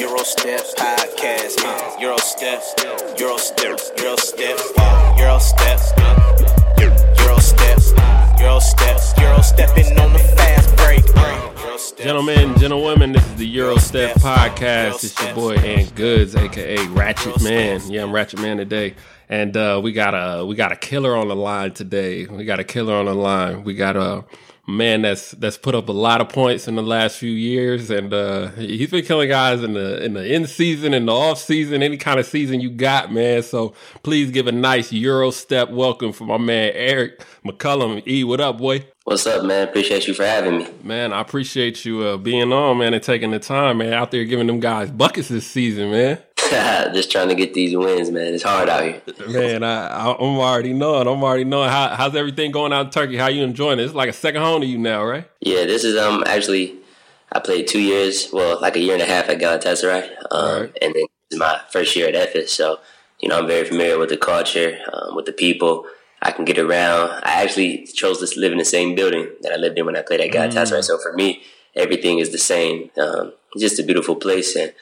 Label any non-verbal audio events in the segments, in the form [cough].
Euro Step Podcast, uh, Euro Step, Euro Step, Euro Step, uh, Euro Step, Euro Step, Euro Step, Euro stepping on the fast break. Uh, Gentlemen, gentlewomen, this is the Euro Step Podcast. It's your boy Ant Goods, aka Ratchet Man. Yeah, I'm Ratchet Man today. And uh, we got a we got a killer on the line today. We got a killer on the line. We got a man that's that's put up a lot of points in the last few years, and uh, he's been killing guys in the in the in season, in the off season, any kind of season you got, man. So please give a nice Euro step welcome for my man Errick McCollum. E, what up, boy? What's up, man? Appreciate you for having me. Man, I appreciate you uh, being on, man, and taking the time, man, out there giving them guys buckets this season, man. [laughs] Just trying to get these wins, man. It's hard out here. Man, I, I, am already knowing. I'm already knowing. How, how's everything going out in Turkey? How you enjoying it? It's like a second home to you now, right? Yeah, this is um actually I played two years, well, like a year and a half at Galatasaray, um, right. and then it's my first year at Efes. So you know, I'm very familiar with the culture, um, with the people. I can get around. I actually chose to live in the same building that I lived in when I played at Galatasaray. Mm. So for me, everything is the same. Um, it's just a beautiful place and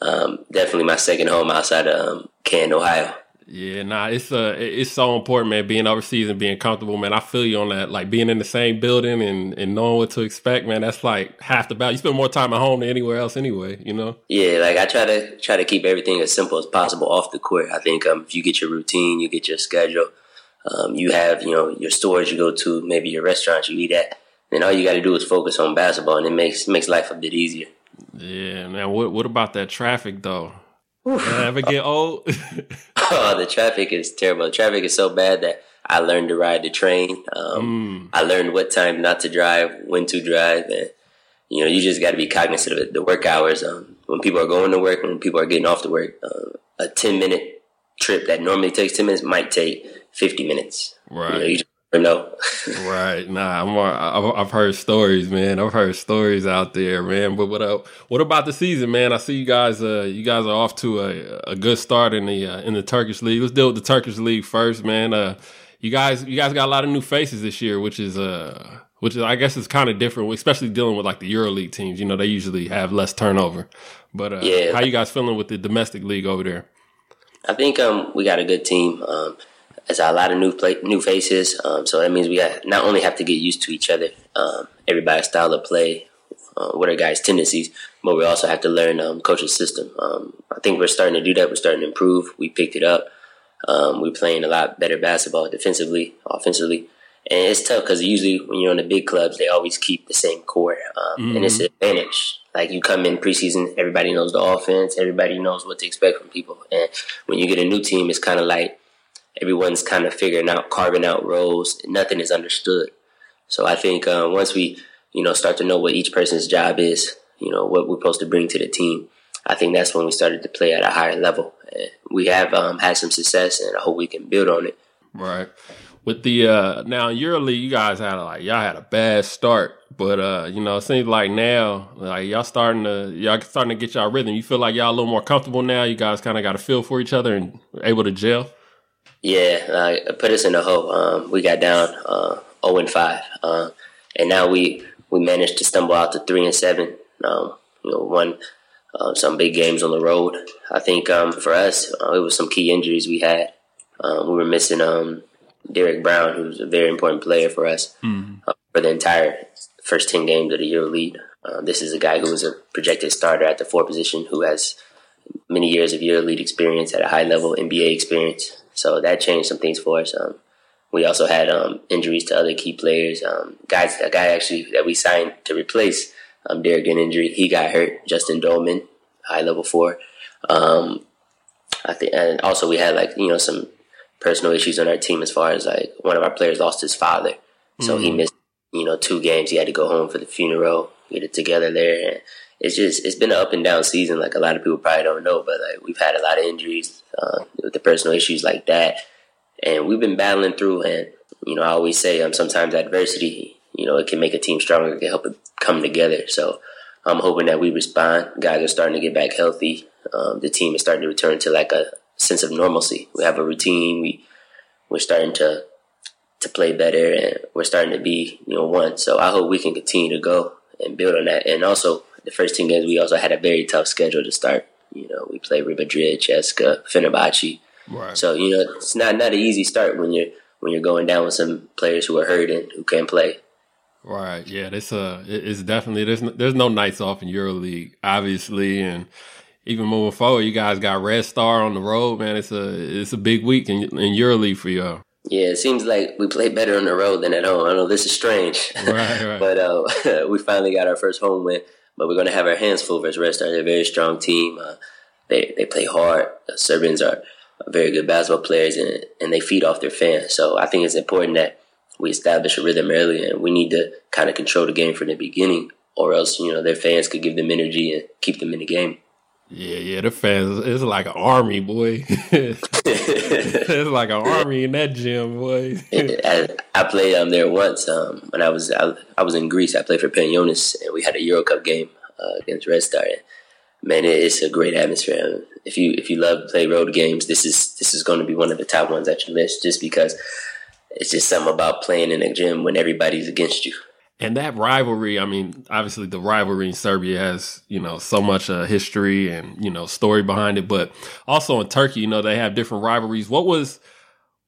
um, definitely my second home outside of um, Canton, Ohio. Yeah, nah, it's uh, it's so important, man. Being overseas and being comfortable, man. I feel you on that. Like being in the same building and, and knowing what to expect, man. That's like half the battle. You spend more time at home than anywhere else, anyway. You know. Yeah, like I try to try to keep everything as simple as possible off the court. I think um, if you get your routine, you get your schedule, um, you have you know your stores you go to, maybe your restaurants you eat at, then all you got to do is focus on basketball, and it makes makes life a bit easier. Yeah, man. What what about that traffic though? ever get old? [laughs] [laughs] oh, the traffic is terrible. The traffic is so bad that I learned to ride the train. Um, mm. I learned what time not to drive, when to drive, and you know, you just got to be cognizant of the work hours. Um, when people are going to work, when people are getting off to work, uh, a ten minute trip that normally takes ten minutes might take fifty minutes. Right. You know, you no. right. Nah, I'm, I've heard stories, man. I've heard stories out there, man. But what up? What about the season, man? I see you guys. Uh, you guys are off to a, a good start in the uh, in the Turkish league. Let's deal with the Turkish league first, man. Uh, you guys, you guys got a lot of new faces this year, which is uh, which is I guess is kind of different, especially dealing with like the EuroLeague teams. You know, they usually have less turnover. But uh, yeah, how you guys feeling with the domestic league over there? I think um, we got a good team. Um, it's a lot of new play, new faces. Um, so that means we not only have to get used to each other, um, everybody's style of play, uh, what are guys' tendencies, but we also have to learn um, coach's system. Um, I think we're starting to do that. We're starting to improve. We picked it up. Um, we're playing a lot better basketball defensively, offensively. And it's tough because usually when you're on the big clubs, they always keep the same core, mm-hmm. and it's an mm-hmm. advantage. Like you come in preseason, everybody knows the offense, everybody knows what to expect from people, and when you get a new team, it's kind of like everyone's kind of figuring out, carving out roles. Nothing is understood. So I think uh, once we, you know, start to know what each person's job is, you know, what we're supposed to bring to the team, I think that's when we started to play at a higher level. And we have um, had some success, and I hope we can build on it. Right. With the uh now EuroLeague, you guys had a, like y'all had a bad start, but uh you know it seems like now like y'all starting to y'all starting to get y'all rhythm. You feel like y'all a little more comfortable now. You guys kind of got a feel for each other and able to gel. Yeah, uh, put us in the hole. Um, we got down uh, 0 and 5, uh, and now we we managed to stumble out to three and seven. Um, you know, won uh, some big games on the road. I think um, for us, uh, it was some key injuries we had. Um, we were missing um, Derrick Brown, who's a very important player for us mm-hmm. Uh, for the entire first ten games of the year. EuroLeague. this is a guy who was a projected starter at the four position, who has many years of EuroLeague experience at a high level NBA experience. So that changed some things for us. Um, we also had um, injuries to other key players. Um, guys, a guy actually that we signed to replace um, Derrick an injury, he got hurt. Justin Doellman, high level four. Um, I think, and also we had like you know some personal issues on our team as far as like one of our players lost his father, so mm-hmm. he missed you know two games. He had to go home for the funeral, get it together there. And it's just it's been an up and down season. Like a lot of people probably don't know, but like we've had a lot of injuries uh, with the personal issues like that, and we've been battling through. And you know, I always say, um, sometimes adversity, you know, it can make a team stronger. It can help it come together. So I'm hoping that we respond. Guys are starting to get back healthy. Um, the team is starting to return to like a sense of normalcy. We have a routine. We we're starting to to play better, and we're starting to be you know one. So I hope we can continue to go and build on that. And also the first ten games, we also had a very tough schedule to start. You know, we played Real Madrid, CSKA, Fenerbahce. Right. So you know, it's not not an easy start when you're when you're going down with some players who are hurt and who can't play. Right. Yeah. This uh, it's definitely there's no, there's no nights off in EuroLeague, obviously, and even moving forward, you guys got Red Star on the road, man. It's a it's a big week in in EuroLeague for y'all. Yeah, it seems like we play better on the road than at home. I know this is strange, right? right. [laughs] but uh, [laughs] we finally got our first home win. But we're going to have our hands full versus Red Star. They're a very strong team. Uh, they they play hard. The Serbians are very good basketball players, and and they feed off their fans. So I think it's important that we establish a rhythm early, and we need to kind of control the game from the beginning, or else you know their fans could give them energy and keep them in the game. Yeah, yeah, the fans it's like an army, boy. [laughs] it's like an army in that gym, boy. I, I, played um, there once um, when I was I, I, was in Greece. I played for Panionios, and we had a Euro Cup game uh, against Red Star. And, man, it, it's a great atmosphere. If you if you love to play road games, this is this is going to be one of the top ones at your list, just because it's just something about playing in a gym when everybody's against you. And that rivalry, I mean, obviously the rivalry in Serbia has, you know, so much uh, history and, you know, story behind it. But also in Turkey, you know, they have different rivalries. What was,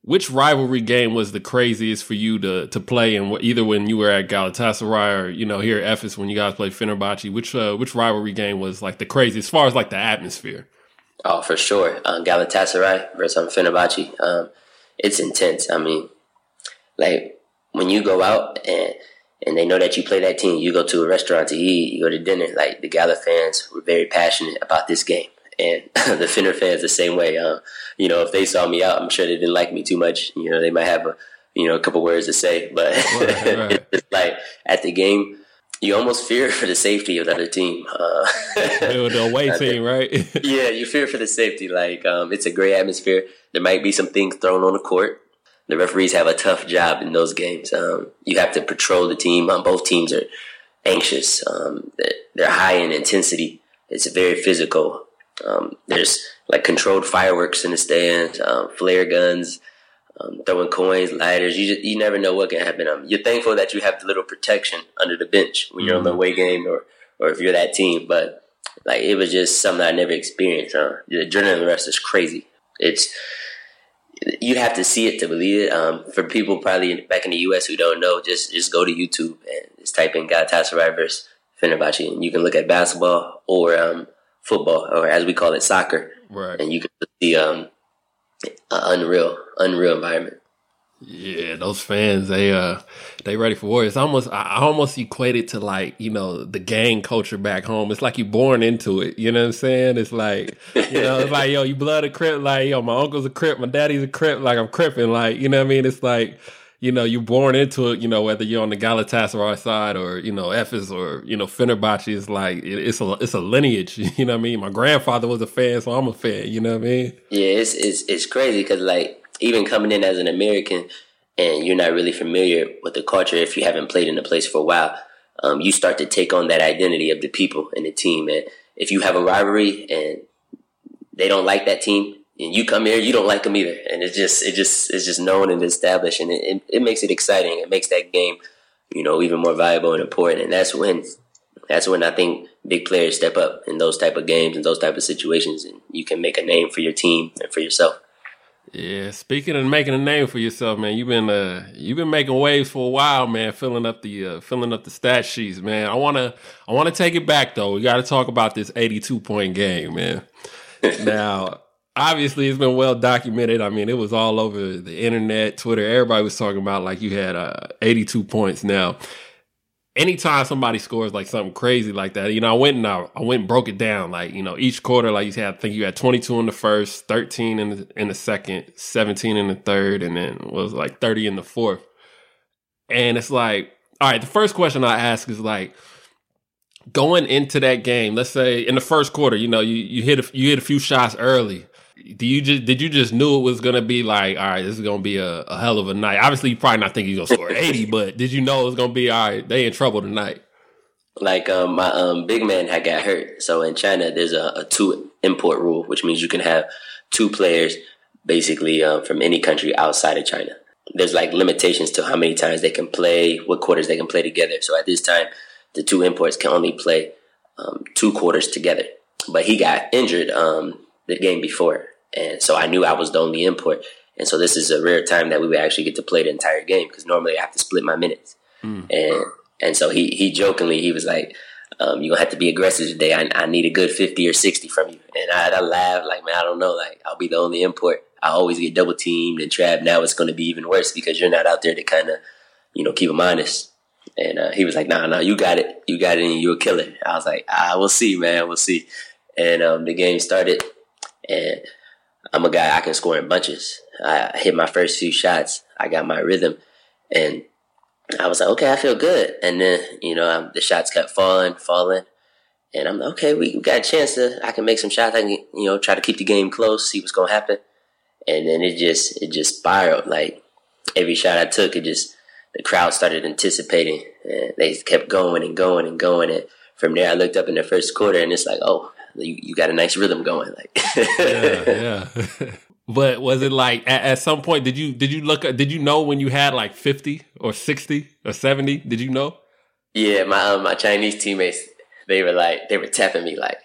which rivalry game was the craziest for you to to play? And either when you were at Galatasaray or, you know, here at Efes when you guys played Fenerbahce, which, uh, which rivalry game was like the craziest as far as like the atmosphere? Oh, for sure. Um, Galatasaray versus um, Fenerbahce. Um, it's intense. I mean, like when you go out and and they know that you play that team. You go to a restaurant to eat, you go to dinner. Like the Gala fans were very passionate about this game, and [laughs] the Fener fans the same way. Uh, you know, if they saw me out, I'm sure they didn't like me too much. You know, they might have a you know a couple words to say, but right, right. [laughs] it's like at the game. You almost fear for the safety of the other team. Uh, the [laughs] away team, right? yeah, you fear for the safety. Like um, it's a great atmosphere. There might be some things thrown on the court, the referees have a tough job in those games. Um, you have to patrol the team. Um, both teams are anxious. Um, they're high in intensity. It's very physical. Um, there's like controlled fireworks in the stands, um, flare guns, um, throwing coins, lighters. You just, you never know what can happen. you're thankful that you have the little protection under the bench when you're mm-hmm. on the mm-hmm. away game or or if you're that team. But like it was just something I never experienced. Huh? The adrenaline rush is crazy. It's you have to see it to believe it. Um, for people probably back in the U.S. who don't know, just just go to YouTube and just type in Galatasaray versus Fenerbahce, and you can look at basketball or um, football, or as we call it, soccer, right? And you can see um, unreal, unreal environment. Yeah, those fans, they uh they ready for war. It's almost I almost equate it to like, you know, the gang culture back home. It's like you're born into it. You know what I'm saying? It's like you know, it's like, yo, you blood a crip, like, yo, my uncle's a crip, my daddy's a crip, like I'm cripping, like, you know what I mean? It's like, you know, you're born into it, you know, whether you're on the Galatasaray side or, you know, Efes or, you know, Fenerbahce is like it's a it's a lineage, [laughs] you know what I mean? My grandfather was a fan, so I'm a fan, you know what I mean? Yeah, it's it's it's crazy cuz like even coming in as an American and you're not really familiar with the culture if you haven't played in the place for a while, um, you start to take on that identity of the people and the team. And if you have a rivalry and they don't like that team, and you come here, you don't like them either, and it's just it just it's just known and established, and it, it, it makes it exciting. It makes that game, you know, even more valuable and important. And that's when that's when I think big players step up in those type of games and those type of situations, and you can make a name for your team and for yourself. Yeah, speaking of making a name for yourself, man, you've been uh you've been making waves for a while, man, filling up the uh, filling up the stat sheets, man. I wanna I wanna take it back though. We gotta talk about this 82 point game, man. [laughs] now, obviously it's been well documented. I mean, it was all over the internet, Twitter, everybody was talking about like you had uh 82 points. Now, anytime somebody scores like something crazy like that, you know, I went and I, I, went and broke it down. Like, you know, each quarter, like you had, I think you had 22 in the first, 13 in the, in the second, 17 in the third, and then was like 30 in the fourth. And it's like, all right, the first question I ask is like, going into that game, let's say in the first quarter, you know, you, you hit a, you hit a few shots early do you just did you just knew it was gonna be like all right this is gonna be a, a hell of a night? Obviously you probably not think you're gonna score 80 but did you know it was gonna be all right they in trouble tonight? Like um, my um, big man had got hurt. So in china there's a, a two import rule which means you can have two players basically um, from any country outside of china. There's like limitations to how many times they can play what quarters they can play together. So at this time the two imports can only play um, two quarters together. But he got injured um, the game before, and so I knew I was the only import. And so this is a rare time that we would actually get to play the entire game because normally I have to split my minutes. Mm. And and so he he jokingly he was like, um, "You're gonna have to be aggressive today. I, I need a good fifty or sixty from you." And I, I laughed like, "Man, I don't know. Like I'll be the only import. I always get double teamed and trapped. Now it's gonna be even worse because you're not out there to kind of, you know, keep them honest." And uh, he was like, "Nah, nah, you got it. You got it, and you're a killer." I was like, "Ah, we'll see, man. We'll see." And um, the game started, and I'm a guy I can score in bunches. I hit my first few shots. I got my rhythm, and I was like, okay, I feel good. And then you know the shots kept falling, falling, and I'm like, okay, we got a chance to. I can make some shots. I can you know try to keep the game close, see what's gonna happen. And then it just it just spiraled. Like every shot I took, it just the crowd started anticipating, and they kept going and going and going. And from there, I looked up in the first quarter, and it's like, oh, you, you got a nice rhythm going. Like, yeah, [laughs] yeah. [laughs] But was it like at, at, some point did you did you look did you know when you had like fifty or sixty or seventy? Did you know? Yeah, my um, my Chinese teammates they were like they were tapping me like,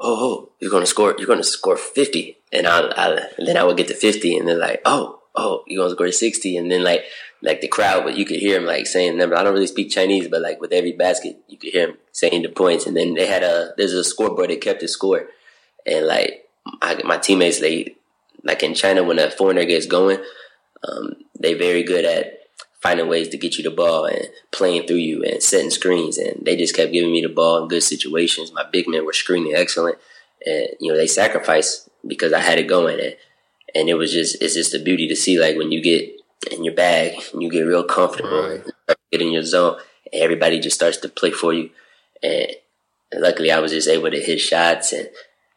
oh, oh you're gonna score you're gonna score fifty, and I, I and then I would get to fifty, and they're like, oh oh you're gonna score sixty, and then like like the crowd, but you could hear them like saying them. I don't really speak Chinese, but like with every basket, you could hear them saying the points, and then they had a there's a scoreboard that kept the score, and like I, my teammates they like in China, when a foreigner gets going, um, they very good at finding ways to get you the ball and playing through you and setting screens. And they just kept giving me the ball in good situations. My big men were screening excellent, and you know they sacrificed because I had it going. And and it was just it's just a beauty to see like when you get in your bag and you get real comfortable right. and get in your zone, and everybody just starts to play for you. And luckily, I was just able to hit shots and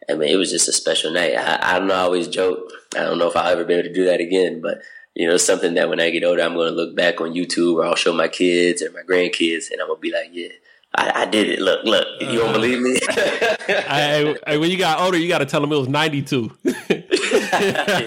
I mean, it was just a special night. I, I don't know. I always joke. I don't know if I'll ever be able to do that again, but you know, something that when I get older, I'm going to look back on YouTube or I'll show my kids or my grandkids, and I'm gonna be like, yeah. I, I did it. Look, look. You don't believe me? [laughs] I, I, when you got older, you got to tell them it was 92. [laughs] [laughs]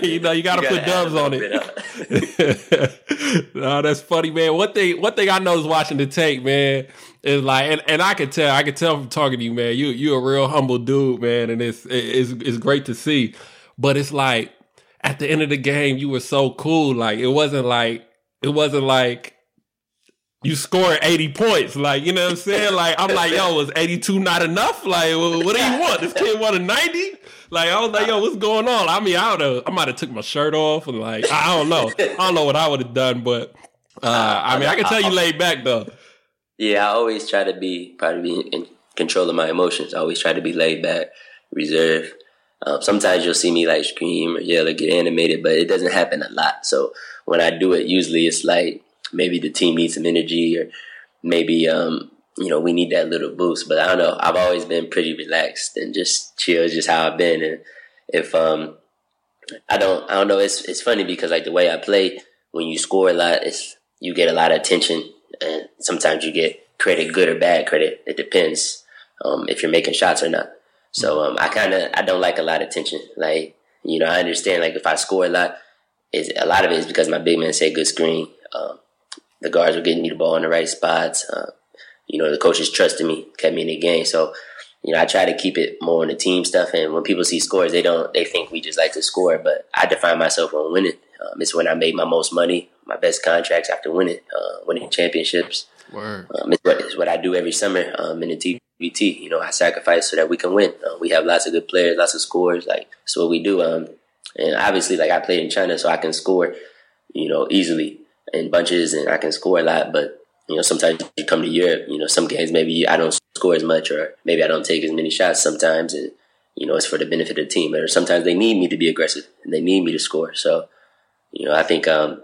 you know, you got to put dubs on it. [laughs] no, that's funny, man. One thing, one thing I know is watching the tape, man is like, and, and I could tell, I could tell from talking to you, man. You you a real humble dude, man, and it's it's it's great to see. But it's like at the end of the game, you were so cool. Like it wasn't like it wasn't like you scored 80 points. Like, you know what I'm saying? Like, I'm like, yo, was 82 not enough? Like, what do you want? This kid want a 90? Like, I was like, yo, what's going on? I mean, I would have, I might have took my shirt off and like, I don't know. I don't know what I would have done, but uh, I mean, I can tell you laid back though. Yeah, I always try to be probably be in control of my emotions. I always try to be laid back, reserved. Um, sometimes you'll see me like scream or yell or get animated, but it doesn't happen a lot. So when I do it, usually it's like maybe the team needs some energy or maybe um, you know we need that little boost. But I don't know. I've always been pretty relaxed and just chill, just how I've been. And if um, I don't, I don't know. It's it's funny because like the way I play, when you score a lot, it's you get a lot of attention and sometimes you get credit, good or bad credit. It depends um, if you're making shots or not. So um, I kind of I don't like a lot of attention. Like you know, I understand like if I score a lot, is a lot of it is because my big man say good screen. Um, the guards were getting me the ball in the right spots. Uh, you know, the coaches trusted me, kept me in the game. So you know, I try to keep it more on the team stuff. And when people see scores, they don't they think we just like to score. But I define myself on winning. Um, it's when I made my most money, my best contracts after winning, uh, winning championships. Word. Um, it's, what, it's what I do every summer um, in the TBT. You know, I sacrifice so that we can win. Uh, we have lots of good players, lots of scores. Like that's what we do. Um, and obviously, like I played in China, so I can score, you know, easily in bunches, and I can score a lot. But you know, sometimes you come to Europe, you know, some games maybe I don't score as much, or maybe I don't take as many shots sometimes, and you know, it's for the benefit of the team. Or sometimes they need me to be aggressive and they need me to score. So you know, I think um,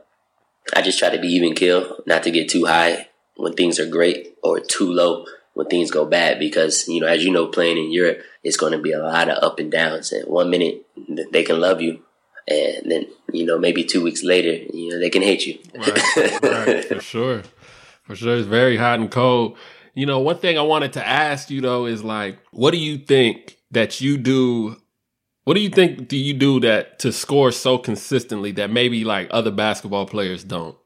I just try to be even kill, not to get too high when things are great or too low when things go bad. Because you know, as you know, playing in Europe, it's going to be a lot of up and downs. And one minute they can love you, and then you know maybe two weeks later, you know they can hate you. right, right, for sure, for sure. It's very hot and cold. You know, one thing I wanted to ask you though is like, what do you think that you do what do you think do you do that to score so consistently that maybe like other basketball players don't?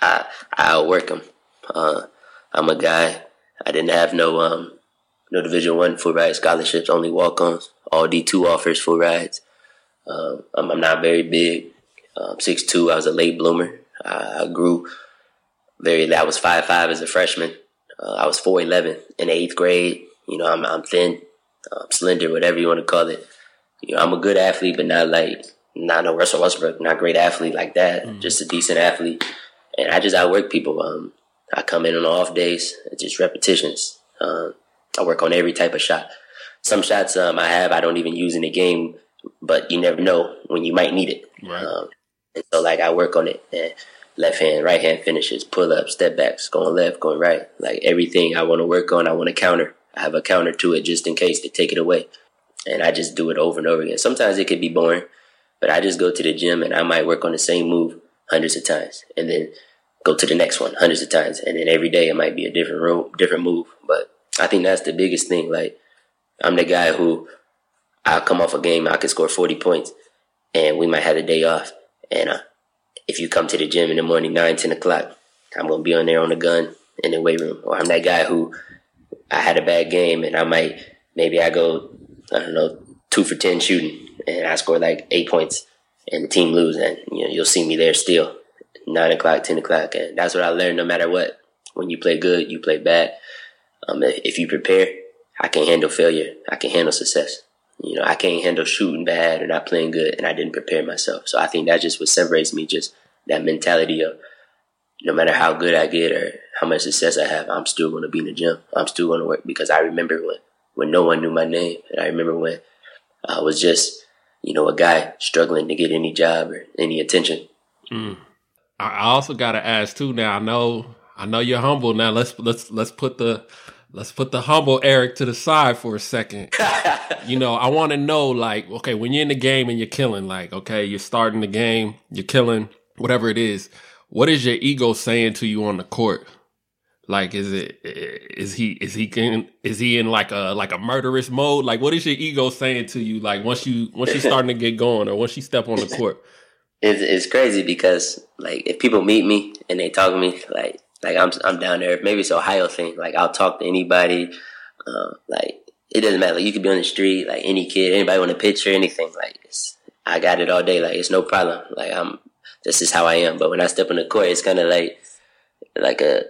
I I outwork them. Uh, I'm a guy. I didn't have no um no Division One full ride scholarships, only walk ons. All D two offers full rides. Um, I'm not very big. Um, two. I was a late bloomer. I, I grew very. I was five five as a freshman. Uh, I was four eleven in eighth grade. You know, I'm I'm thin, um, slender, whatever you want to call it. You know, I'm a good athlete, but not like not no Russell Westbrook, not great athlete like that. Mm. Just a decent athlete, and I just outwork people. Um, I come in on off days, just repetitions. Um, I work on every type of shot. Some shots um, I have I don't even use in the game, but you never know when you might need it. Right. Um, and so like I work on it. And left hand, right hand finishes, pull ups, step backs, going left, going right. Like everything I want to work on, I want to counter. I have a counter to it just in case to take it away. And I just do it over and over again. Sometimes it could be boring, but I just go to the gym and I might work on the same move hundreds of times and then go to the next one hundreds of times. And then every day it might be a different room, different move. But I think that's the biggest thing. Like I'm the guy who I'll come off a game, I could score 40 points and we might have a day off. And uh, if you come to the gym in the morning, 9, 10 o'clock, I'm going to be on there on the gun in the weight room. Or I'm that guy who I had a bad game and I might, maybe I go, I don't know, two for 10 shooting and I score like eight points and the team lose. And, you know, you'll see me there still, 9 o'clock, 10 o'clock. And that's what I learned no matter what. When you play good, you play bad. Um, if you prepare, I can handle failure. I can handle success. You know, I can't handle shooting bad or not playing good, and I didn't prepare myself. So I think that just what separates me, just that mentality of no matter how good I get or how much success I have, I'm still going to be in the gym. I'm still going to work because I remember when when no one knew my name, and I remember when I was just you know a guy struggling to get any job or any attention. Mm. I also got to ask too. Now I know I know you're humble. Now let's let's let's put the let's put the humble Errick to the side for a second. [laughs] you know, I want to know, like, okay, when you're in the game and you're killing, like, okay, you're starting the game, you're killing, whatever it is. What is your ego saying to you on the court? Like, is it is he is he in, is he in like a like a murderous mode? Like, what is your ego saying to you? Like, once you once you're starting to get going, or once you step on the [laughs] court. It's, it's crazy because like if people meet me and they talk to me like like I'm I'm down there. Maybe it's Ohio thing. Like I'll talk to anybody. Uh, like it doesn't matter. Like, you could be on the street, like any kid, anybody want a picture, anything. Like I got it all day. Like it's no problem. Like I'm. This is how I am. But when I step on the court, it's kind of like like a,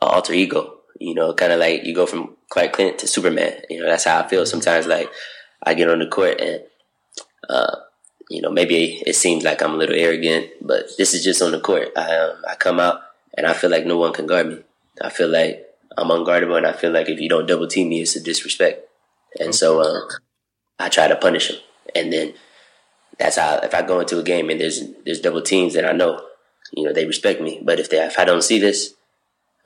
a alter ego. You know, kind of like you go from Clark Kent to Superman. You know, that's how I feel sometimes. Like I get on the court and. Uh, you know, maybe it seems like I'm a little arrogant, but this is just on the court. I um, I come out and I feel like no one can guard me. I feel like I'm unguardable, and I feel like if you don't double team me, it's a disrespect. And okay. so uh, I try to punish him, and then that's how if I go into a game and there's there's double teams, then I know you know they respect me. But if they if I don't see this,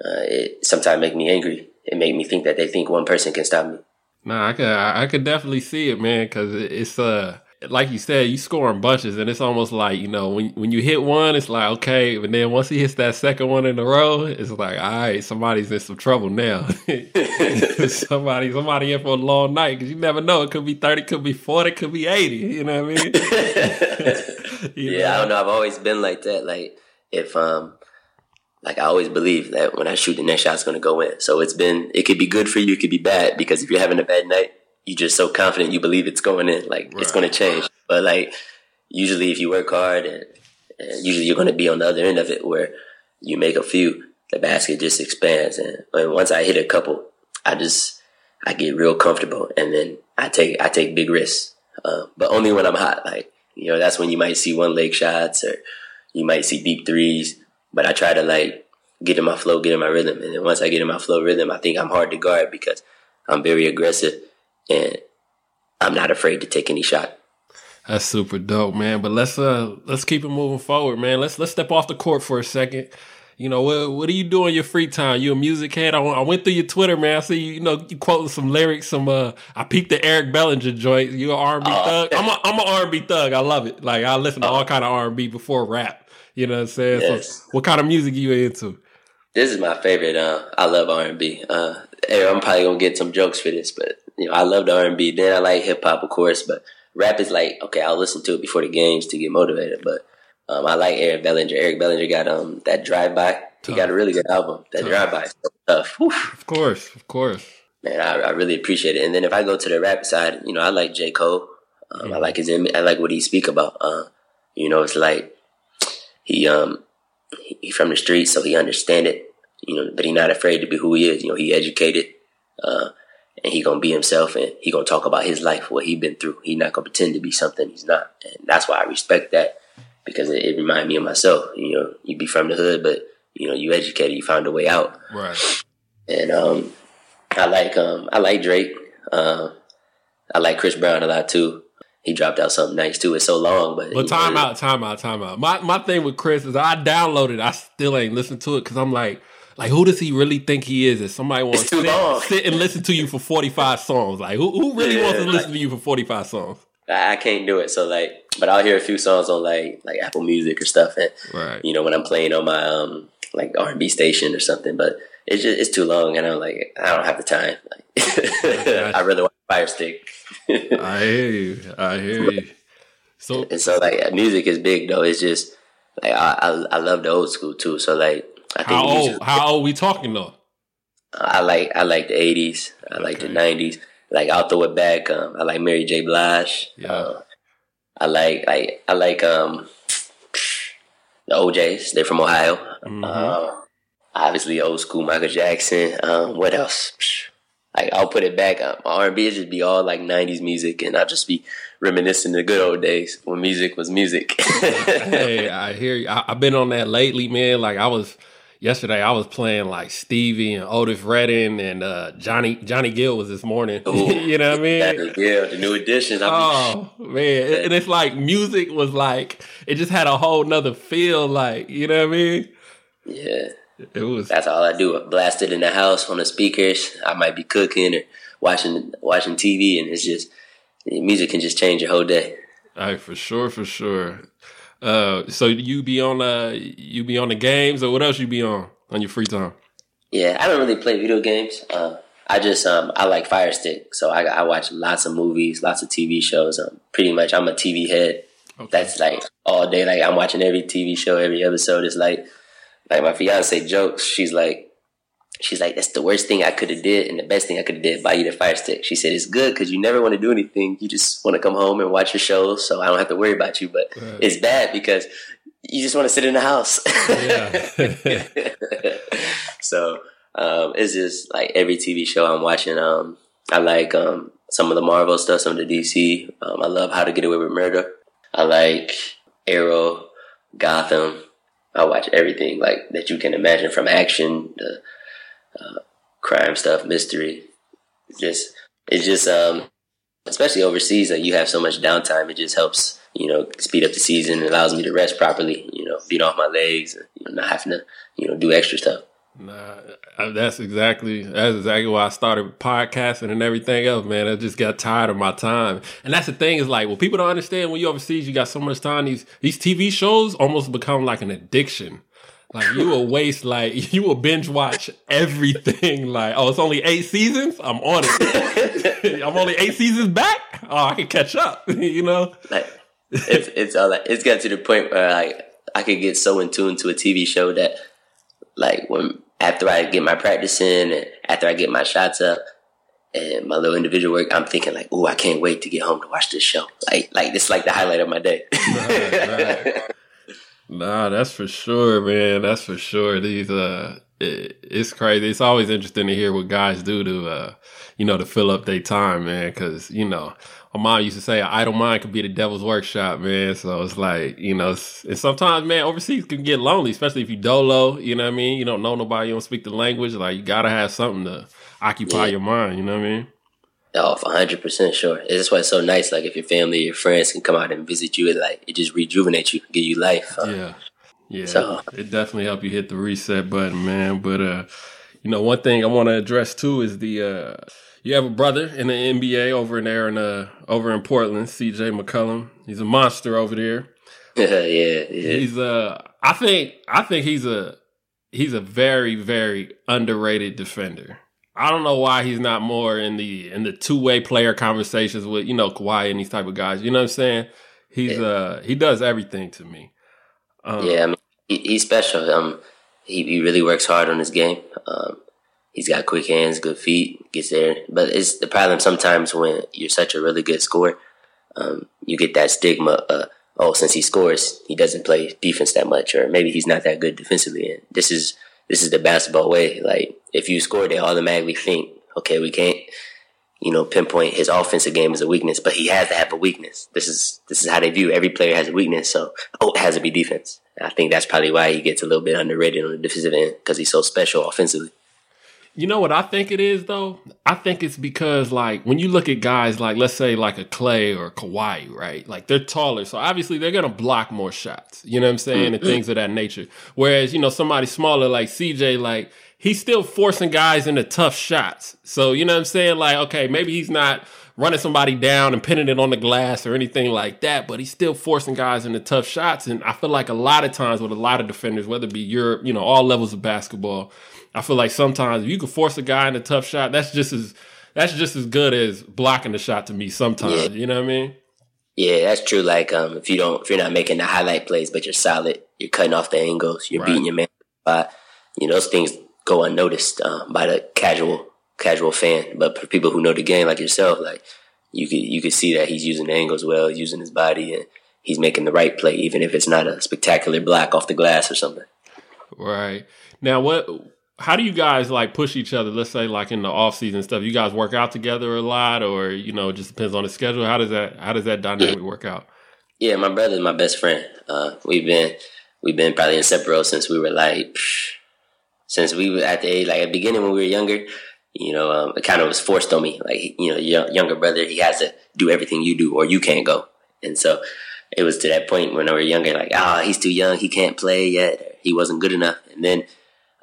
uh, it sometimes make me angry. It make me think that they think one person can stop me. Nah, I could I could definitely see it, man, because it's uh like you said, you scoring bunches, and it's almost like you know when when you hit one, it's like okay, but then once he hits that second one in a row, it's like all right, somebody's in some trouble now. [laughs] [laughs] somebody somebody in for a long night because you never know. It could be thirty, could be forty, could be eighty. You know what I mean? [laughs] yeah, know? I don't know. I've always been like that. Like if um. Like I always believe that when I shoot, the next shot's gonna go in. So it's been, it could be good for you, it could be bad because if you're having a bad night, you just so confident you believe it's going in, like right. it's going to change. But like usually, if you work hard, and, and usually you're going to be on the other end of it, where you make a few, the basket just expands. And, and once I hit a couple, I just I get real comfortable, and then I take I take big risks, uh, but only when I'm hot. Like you know, that's when you might see one leg shots, or you might see deep threes. But I try to like get in my flow, get in my rhythm, and then once I get in my flow rhythm, I think I'm hard to guard because I'm very aggressive and I'm not afraid to take any shot. That's super dope, man. But let's uh let's keep it moving forward, man. Let's let's step off the court for a second. You know what? What do you do in your free time? You a music head? I, I went through your Twitter, man. I see you. You know you quoting some lyrics. Some uh, I peeked the Eric Bellinger joint. You an R and B oh. thug? I'm a I'm an R and B thug. I love it. Like I listen to all kind of R and B before rap. You know what I'm saying? Yes. So, what kind of music you into? This is my favorite. Uh, I love R and B. Uh, I'm probably gonna get some jokes for this, but you know, I love the R and B. Then I like hip hop, of course, but rap is like okay, I'll listen to it before the games to get motivated. But um, I like Eric Bellinger. Eric Bellinger got um that drive by. He got a really good album. That drive by, tough. Of course, of course. man, I, I, really appreciate it. And then if I go to the rap side, you know, I like J Cole. Um, mm-hmm. I like his I like what he speak about. Uh, you know, it's like he um he, he from the streets, so he understand it. You know, but he not afraid to be who he is. You know, he educated. Uh, and he gonna be himself and he gonna talk about his life, what he been through. He not gonna pretend to be something he's not. And that's why I respect that because it, it remind me of myself. You know, you be from the hood, but you know, you educated, you found a way out. Right. And um I like um I like Drake. Um I like Chris Brown a lot too. He dropped out something nice too. It's so long, but but time know, out, time out, time out. My my thing with Chris is I downloaded. I still ain't listened to it because I'm like, like who does he really think he is? If somebody wants to sit, sit, and listen to you for 45 songs, like who who really yeah, wants to like, listen to you for 45 songs? I can't do it. So like, but I'll hear a few songs on like like Apple Music or stuff, and right. you know when I'm playing on my um like R and B station or something. But it's just it's too long, and I'm like I don't have the time. Like, [laughs] I really want Fire Stick. [laughs] I hear you. I hear you. So and so like music is big though. It's just like I I, I love the old school too. So like I think how old? How old we talking though? I like I like the eighties. I okay. like the nineties. Like I'll throw it back. Um, I like Mary J. Blige. Yeah. Uh, I like like I like um the O'Jays. They're from Ohio. Mm-hmm. Uh, obviously, old school Michael Jackson. Um, what else? Like I'll put it back. Um, R and B is just be all like '90s music, and I'll just be reminiscing the good old days when music was music. [laughs] hey, I hear you. I, have been on that lately, man. Like I was yesterday, I was playing like Stevie and Otis Redding and uh, Johnny Johnny Gill was this morning. [laughs] You know what I mean? Yeah, the new edition. oh man, and it's like music was like it just had a whole nother feel. Like you know what I mean? Yeah. It was. That's all I do. Blast it in the house on the speakers. I might be cooking or watching watching TV, and it's just music can just change your whole day. All right, for sure, for sure. Uh, so you be on uh you be on the games or what else you be on on your free time? Yeah, I don't really play video games. Uh, I just um I like Fire Stick, so I I watch lots of movies, lots of TV shows. Um, pretty much I'm a TV head. Okay. That's like all day. Like I'm watching every TV show, every episode. It's like like my fiance jokes. She's like, she's like, that's the worst thing I could have did, and the best thing I could have did buy you the fire stick. She said it's good because you never want to do anything. You just want to come home and watch your shows, so I don't have to worry about you. But right. it's bad because you just want to sit in the house. [laughs] [laughs] so um, it's just like every TV show I'm watching. Um, I like um, some of the Marvel stuff, some of the DC. Um, I love How to Get Away with Murder. I like Arrow, Gotham. I watch everything like that you can imagine from action to uh, crime stuff, mystery. Just it's just um, especially overseas, like you have so much downtime. It just helps you know speed up the season. It allows me to rest properly. You know, beat off my legs, and, you know, not having to you know do extra stuff. Nah, that's exactly that's exactly why I started podcasting and everything else, man. I just got tired of my time, and that's the thing is like, well, people don't understand when you overseas, you got so much time. These these TV shows almost become like an addiction. Like you will waste like [laughs] you will binge watch everything. Like oh, it's only eight seasons. I'm on it. [laughs] I'm only eight seasons back. Oh, I can catch up. [laughs] you know, like it's it's all like it's got to the point where like I could get so in tune to a TV show that like when after I get my practice in and after I get my shots up and my little individual work, I'm thinking like, oh, I can't wait to get home to watch this show. Like like it's like the highlight of my day. right, right. Nah, that's for sure, man. That's for sure. These uh, it, it's crazy. It's always interesting to hear what guys do to uh, you know, to fill up their time, man. Because you know, my mom used to say, "An idle mind could be the devil's workshop," man. So it's like you know, and sometimes, man, overseas can get lonely, especially if you dolo. You know what I mean? You don't know nobody, you don't speak the language. Like you gotta have something to occupy yeah. your mind. You know what I mean? Oh, hundred percent sure. That's why it's so nice. Like if your family, your friends can come out and visit you, it like it just rejuvenates you, give you life. Uh, yeah, yeah. So it definitely help you hit the reset button, man. But uh, you know, one thing I want to address too is the uh, you have a brother in the NBA over in there in uh over in Portland, C.J. McCollum. He's a monster over there. [laughs] yeah, yeah. He's uh, I think I think he's a he's a very very underrated defender. I don't know why he's not more in the in the two way player conversations with you know Kawhi and these type of guys. You know what I'm saying? He's yeah. uh he does everything to me. Um, yeah, I mean he, he's special. Um, he, he really works hard on his game. Um, He's got quick hands, good feet, gets there. But it's the problem sometimes when you're such a really good scorer, um, you get that stigma. Uh, oh, since he scores, he doesn't play defense that much, or maybe he's not that good defensively. And this is this is the basketball way. Like if you score, they automatically think, okay, we can't, you know, pinpoint his offensive game as a weakness, but he has to have a weakness. This is this is how they view every player has a weakness, so oh, it has to be defense. I think that's probably why he gets a little bit underrated on the defensive end because he's so special offensively. You know what I think it is though? I think it's because like when you look at guys like let's say like a Clay or Kawhi, right? Like they're taller, so obviously they're gonna block more shots. You know what I'm saying? And mm-hmm. things of that nature. Whereas, you know, somebody smaller like CJ, like he's still forcing guys into tough shots. So, you know what I'm saying? Like, okay, maybe he's not running somebody down and pinning it on the glass or anything like that, but he's still forcing guys into tough shots. And I feel like a lot of times with a lot of defenders, whether it be Europe, you know, all levels of basketball, I feel like sometimes if you can force a guy in a tough shot, that's just as that's just as good as blocking the shot to me. Sometimes, yeah. you know what I mean? Yeah, that's true. Like, um, if you don't, if you're not making the highlight plays, but you're solid, you're cutting off the angles, you're right. beating your man. But you know, those things go unnoticed uh, by the casual casual fan. But for people who know the game, like yourself, like you could you could see that he's using the angles well, he's using his body, and he's making the right play, even if it's not a spectacular block off the glass or something. Right now, what how do you guys like push each other? Let's say like in the off season stuff, you guys work out together a lot, or you know, it just depends on the schedule. How does that how does that dynamic work out? Yeah, my brother's my best friend. Uh, we've been we've been probably inseparable since we were like since we were at the age like at the beginning when we were younger. You know, um, it kind of was forced on me. Like you know, younger brother, he has to do everything you do, or you can't go. And so it was to that point when I were younger, like, ah, oh, he's too young, he can't play yet, he wasn't good enough. And then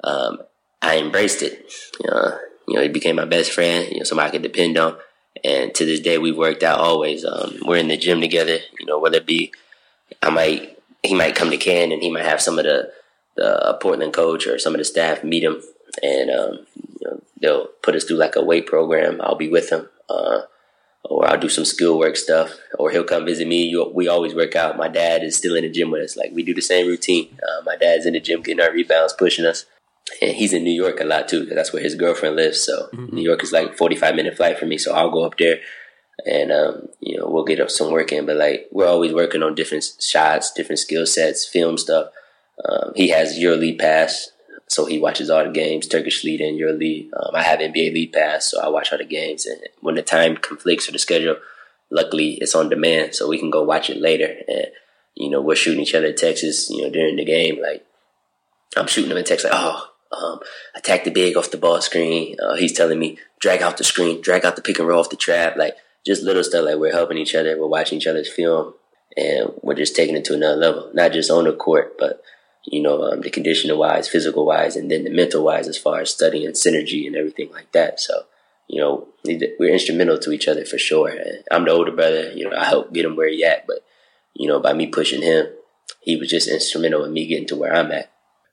um, I embraced it. Uh, you know, he became my best friend. You know, somebody I could depend on. And to this day, we've worked out always. Um, we're in the gym together. You know, whether it be I might he might come to Ken and he might have some of the the Portland coach or some of the staff meet him, and um, you know, they'll put us through like a weight program. I'll be with him. Uh, or I'll do some skill work stuff, or he'll come visit me. We always work out. My dad is still in the gym with us. Like we do the same routine. Uh, my dad's in the gym getting our rebounds, pushing us and he's in New York a lot too, because that's where his girlfriend lives. So mm-hmm. New York is like forty five minute flight for me. So I'll go up there, and um, you know we'll get up some work in. But like we're always working on different shots, different skill sets, film stuff. Um, he has EuroLeague pass, so he watches all the games, Turkish league and EuroLeague. Um, I have NBA league pass, so I watch all the games. And when the time conflicts or the schedule, luckily it's on demand, so we can go watch it later. And you know we're shooting each other in Texas. you know, during the game. Like I'm shooting him a text like, oh um, attack the big off the ball screen. Uh, he's telling me drag out the screen, drag out the pick and roll off the trap, like just little stuff. Like we're helping each other, we're watching each other's film, and we're just taking it to another level. Not just on the court, but you know, um, the conditional wise, physical wise, and then the mental wise, as far as studying synergy and everything like that. So, you know, we're instrumental to each other for sure. And I'm the older brother. You know, I help get him where he at, but you know, by me pushing him, he was just instrumental in me getting to where I'm at.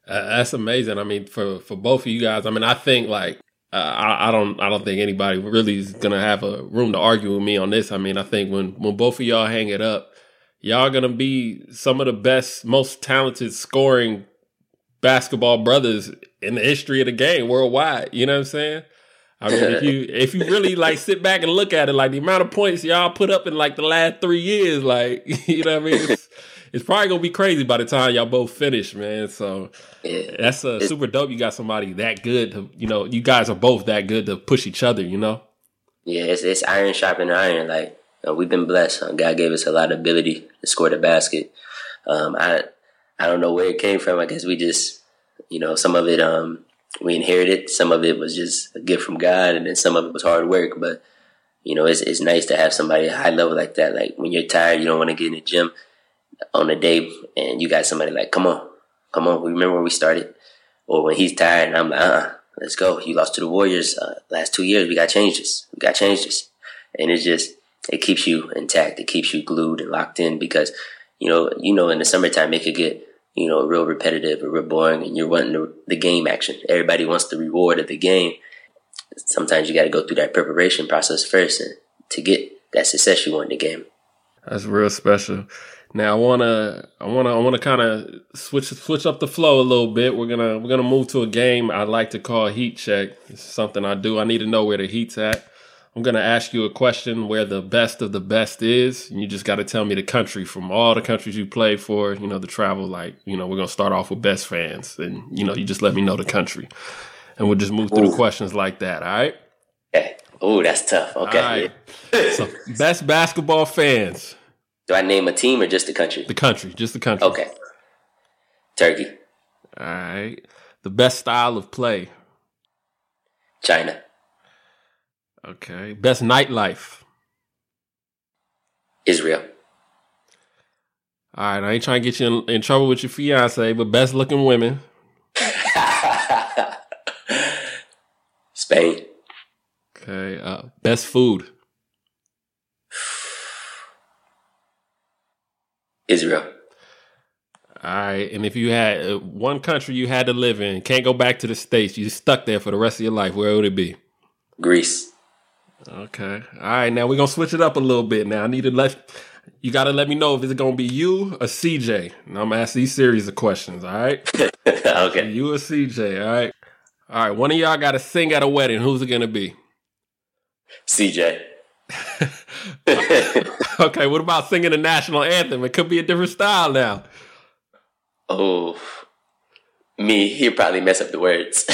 Uh, that's amazing. I mean, for for both of you guys. I mean, I think like uh, I, I, don't I don't think anybody really is gonna have a room to argue with me on this. I mean, I think when when both of y'all hang it up, y'all gonna be some of the best, most talented scoring basketball brothers in the history of the game worldwide. You know what I'm saying? I mean, if you if you really like sit back and look at it, like the amount of points y'all put up in like the last three years, like [laughs] you know what I mean. It's, it's probably gonna be crazy by the time y'all both finish, man. So yeah. that's uh, super dope. You got somebody that good to, you know, you guys are both that good to push each other, you know. Yeah, it's, it's iron sharpening iron. Like we've been blessed. God gave us a lot of ability to score the basket. Um, I I don't know where it came from. I guess we just, you know, some of it um, we inherited. Some of it was just a gift from God, and then some of it was hard work. But you know, it's it's nice to have somebody at a high level like that. Like when you're tired, you don't want to get in the gym on a day and you got somebody like, come on, come on, we remember where we started. Or when he's tired and I'm like, uh, let's go. You lost to the Warriors uh, last two years. We got changes. We got changes. And it's just, it keeps you intact. It keeps you glued and locked in because, you know, you know, in the summertime, it could get, you know, real repetitive or real boring and you're wanting the, the game action. Everybody wants the reward of the game. Sometimes you got to go through that preparation process first to get that success you want in the game. That's real special. Now I wanna, I wanna, I wanna kind of switch switch up the flow a little bit. We're gonna we're gonna move to a game I like to call Heat Check. It's something I do. I need to know where the Heat's at. I'm gonna ask you a question where the best of the best is, and you just got to tell me the country from all the countries you play for. You know the travel. Like you know, we're gonna start off with best fans, and you know, you just let me know the country, and we'll just move through the questions like that. All right. Okay. Oh, that's tough. Okay. Right. so best basketball fans. Do I name a team or just the country? The country, just the country. Okay. Turkey. All right. The best style of play. China. Okay. Best nightlife. Israel. All right. I ain't trying to get you in, in trouble with your fiance, but best looking women. [laughs] Spain. Okay. Uh, best food. Israel. All right. And if you had uh, one country you had to live in, can't go back to the States, you stuck there for the rest of your life, where would it be? Greece. Okay. All right. Now we're going to switch it up a little bit. Now I need to let you got to let me know if it's going to be you or CJ. And I'm going to ask these series of questions. All right. [laughs] okay. You or CJ. All right. All right. One of y'all got to sing at a wedding. Who's it going to be? CJ. [laughs] okay. What about singing the national anthem? It could be a different style now. Oh, me. He'll probably mess up the words. [laughs]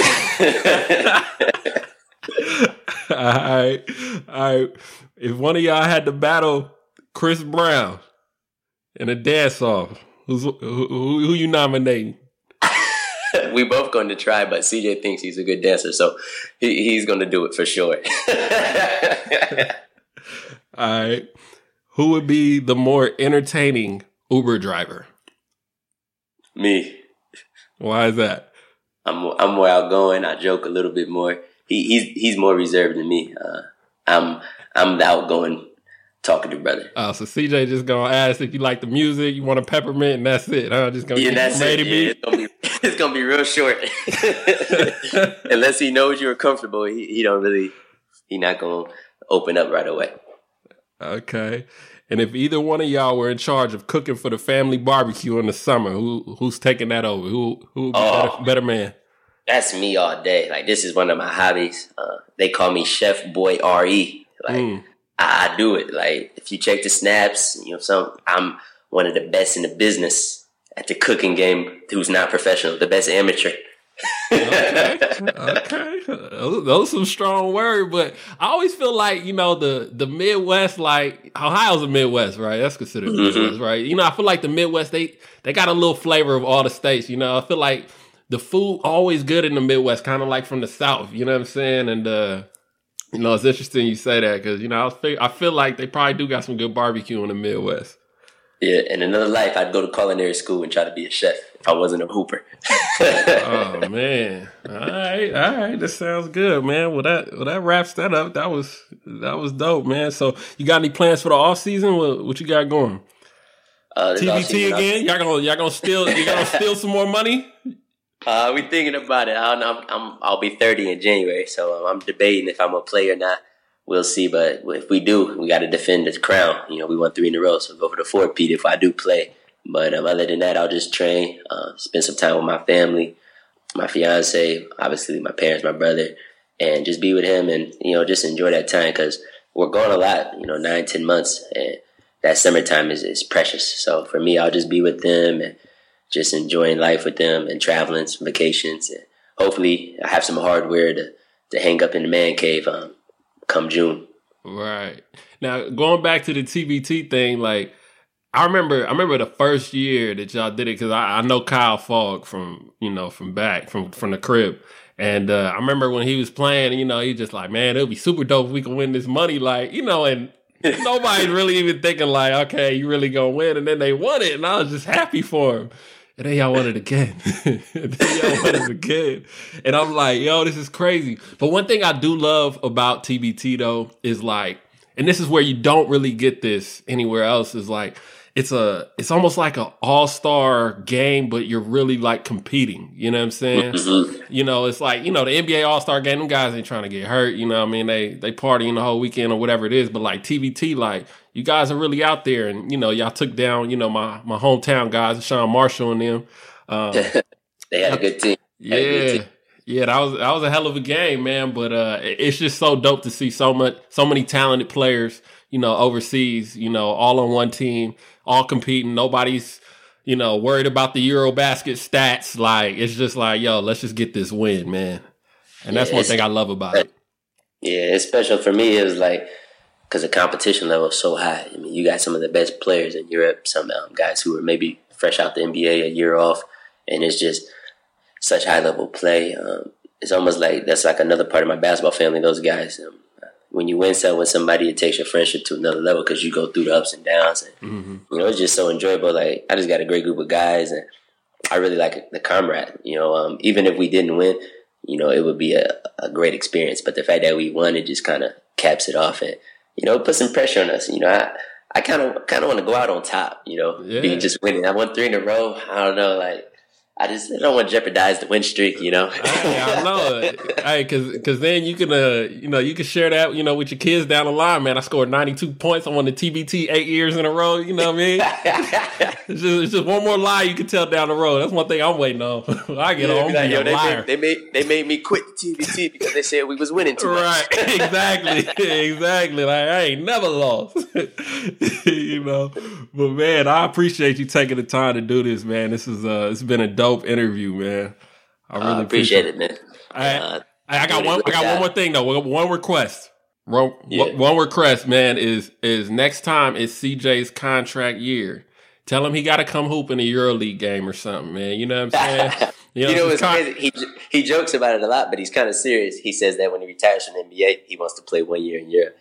all right. All right. If one of y'all had to battle Chris Brown in a dance off, who's who, who, who you nominating? [laughs] we both going to try, but CJ thinks he's a good dancer, so he, he's going to do it for sure. All right. Who would be the more entertaining Uber driver? Me. Why is that? I'm I'm more outgoing. I joke a little bit more. He, he's he's more reserved than me. Uh, I'm I'm the outgoing, talkative brother. Oh, so CJ just gonna ask if you like the music, you want a peppermint, and that's it. Huh? Just gonna yeah, that's it. Yeah, it's, gonna be, [laughs] it's gonna be real short. [laughs] Unless he knows you're comfortable, he, he don't really he not gonna open up right away. Okay. And if either one of y'all were in charge of cooking for the family barbecue in the summer, who who's taking that over? Who who would be Oh. better, better man? That's me all day. Like this is one of my hobbies. Uh, they call me Chef Boy Re. Like Mm. I, I do it. Like if you check the snaps, you know, some I'm one of the best in the business at the cooking game. Who's not professional, the best amateur. Okay, okay. Those, some strong words, but I always feel like you know the the Midwest, like Ohio's a Midwest, right? That's considered Mhm. Midwest, right? You know, I feel like the Midwest they they got a little flavor of all the states. You know, I feel like the food always good in the Midwest, kind of like from the South. You know what I'm saying? And uh, you know, it's interesting you say that because you know I feel, I feel like they probably do got some good barbecue in the Midwest. Yeah, in another life, I'd go to culinary school and try to be a chef if I wasn't a hooper. [laughs] oh man! All right, all right. That sounds good, man. Well, that well that wraps that up. That was that was dope, man. So, you got any plans for the off season? What, what you got going? Uh, TBT again? Y'all gonna y'all gonna steal you gonna [laughs] steal some more money? Uh, we thinking about it. I don't know. I'm, I'm, I'll be 30 in January, so I'm debating if I'm gonna play or not. We'll see. But if we do, we got to defend the crown. You know, we won three in a row, so go for the four peat if I do play. But um, other than that, I'll just train, uh, spend some time with my family, my fiance, obviously my parents, my brother, and just be with him and you know just enjoy that time because we're gone a lot. You know, nine, ten months, and that summertime is, is precious. So for me, I'll just be with them and just enjoying life with them and traveling, some vacations, and hopefully I have some hardware to to hang up in the man cave um, come June. Right. Now, going back to the TBT thing, like I remember, I remember the first year that y'all did it because I, I know Kyle Fogg from you know from back from from the crib, and uh, I remember when he was playing, you know, he just like, man, it'll be super dope if we can win this money, like you know, and [laughs] nobody's really even thinking like, okay, you really gonna win, and then they won it, and I was just happy for him. And then y'all won it again. [laughs] and then y'all won it again. And I'm like, yo, this is crazy. But one thing I do love about TBT though is like, and this is where you don't really get this anywhere else, is like it's a it's almost like an all star game, but you're really like competing. You know what I'm saying? Mm-hmm. You know, it's like you know the NBA All Star game. Them guys ain't trying to get hurt. You know, what I mean they they partying the whole weekend or whatever it is. But like TBT, like you guys are really out there, and you know y'all took down you know my my hometown guys, Sean Marshall and them. Um, [laughs] they had a good team. Yeah. Good team. Yeah, that was that was a hell of a game, man. But uh, it's just so dope to see so much, so many talented players, you know, overseas, you know, all on one team, all competing. Nobody's, you know, worried about the Eurobasket stats. Like it's just like, yo, let's just get this win, man. And that's yeah, one thing I love about it. Yeah, it's special for me. Is like because the competition level is so high. I mean, you got some of the best players in Europe. Some um, guys who are maybe fresh out the NBA a year off, and it's just such high level play. Um, it's almost like that's like another part of my basketball family. Those guys, um, when you win something with somebody, it takes your friendship to another level because you go through the ups and downs. And mm-hmm. you know, it's just so enjoyable. Like I just got a great group of guys, and I really like the comrade. You know, um, even if we didn't win, you know, it would be a, a great experience. But the fact that we won, it just kind of caps it off, and you know, put some pressure on us. You know, I. I kind of kind of want to go out on top, you know, yeah. being just winning. I won three in a row. I don't know, like I just I don't want to jeopardize the win streak, you know. I, I know, hey, because because then you can uh you know you can share that you know with your kids down the line, man. I scored ninety two points. I won the TBT eight years in a row. You know what I mean? [laughs] it's, just, it's just one more lie you can tell down the road. That's one thing I'm waiting on. [laughs] I get yeah, on. Like, Yo, they made, they made they made me quit the TBT because they said we was winning too much. Right? [laughs] exactly, exactly. Like I ain't never lost. you know, but man, I appreciate you taking the time to do this, man. This is uh, it's been a dope dope interview, man. I really uh, appreciate, it, man. I, uh, I, got one. I got one more thing though. One request. One, yeah. one request, man, is is next time is CJ's contract year. Tell him he got to come hoop in a EuroLeague game or something, man. You know what I'm saying? [laughs] You know, you know it's con- crazy. He he jokes about it a lot, but he's kind of serious. He says that when he retires from the NBA, he wants to play one year in Europe.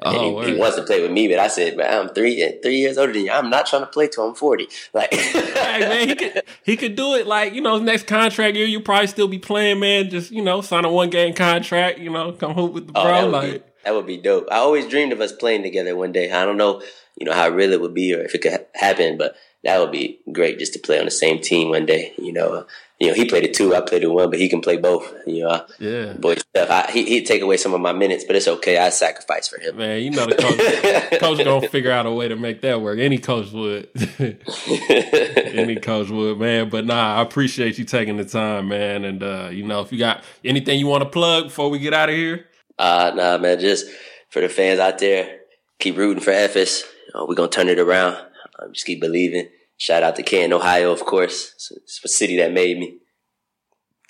Oh, he, he, wants to play with me, but I said, man, I'm three eh, three years older than you. I'm not trying to play till I'm forty. [laughs] Like, hey, man, he could he could do it. Like, you know, next contract year, you probably still be playing, man. Just you know, sign a one game contract. You know, come hoop with the oh, bro. That like, be, that would be dope. I always dreamed of us playing together one day. I don't know, you know, how real it would be or if it could happen, but that would be great just to play on the same team one day. You know, you know, he played it two, I played it one, but he can play both. You know, yeah, boy stuff. I, he he'd take away some of my minutes, but it's okay. I sacrifice for him. Man, you know the coach, [laughs] coach gonna figure out a way to make that work. Any coach would. [laughs] Any coach would, man. But nah, I appreciate you taking the time, man. And uh, you know, if you got anything you want to plug before we get out of here, uh, nah, man. Just for the fans out there, keep rooting for Efes. Uh, we're gonna turn it around. Um, just keep believing. Shout out to Canton, Ohio, of course. It's, the city that made me.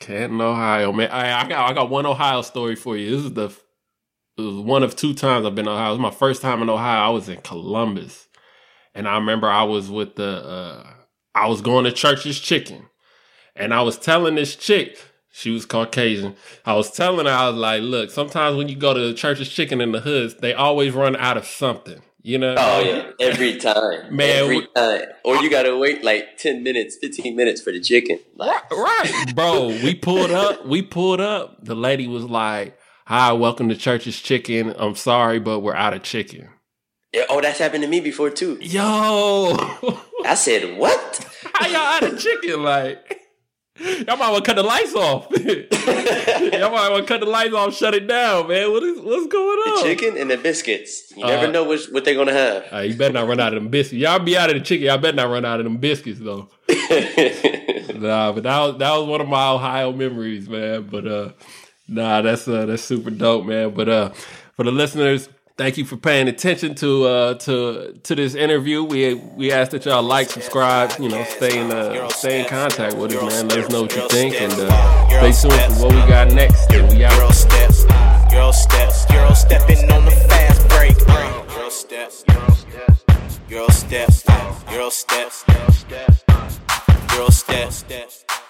Canton, Ohio, man. I, I got I got one Ohio story for you. This is the it was one of two times I've been to Ohio. It was my first time in Ohio. I was in Columbus, and I remember I was with the uh, I was going to Church's Chicken, and I was telling this chick. She was Caucasian. I was telling her, I was like, look, sometimes when you go to Church's Chicken in the hoods, they always run out of something. You know? Oh yeah, every time, [laughs] man. Every time, or you gotta wait like ten minutes, fifteen minutes for the chicken. right, bro. We pulled up. We pulled up. The lady was like, "Hi, welcome to Church's Chicken. I'm sorry, but we're out of chicken." Yeah, oh, that's happened to me before too. Yo, I said, "What? [laughs] How y'all out of chicken?" Like. Y'all might want to cut the lights off. [laughs] Y'all might want to cut the lights off, shut it down, man. What is what's going on? The chicken and the biscuits. You never uh, know which, what they're gonna have. Uh, you better not run out of them biscuits. Y'all be out of the chicken. Y'all better not run out of them biscuits though. [laughs] nah, but that was that was one of my Ohio memories, man. But uh, nah, that's uh, that's super dope, man. But uh, for the listeners thank you for paying attention to uh to to this interview. We we ask that y'all like, subscribe, you know, stay in uh, stay in contact with us, man. Let us know what you think, and uh, stay tuned for what we got next. And we out. Euro steps, Euro steps, Euro stepping on the fast break. Euro steps, Euro steps, Euro steps, Euro steps, Euro steps.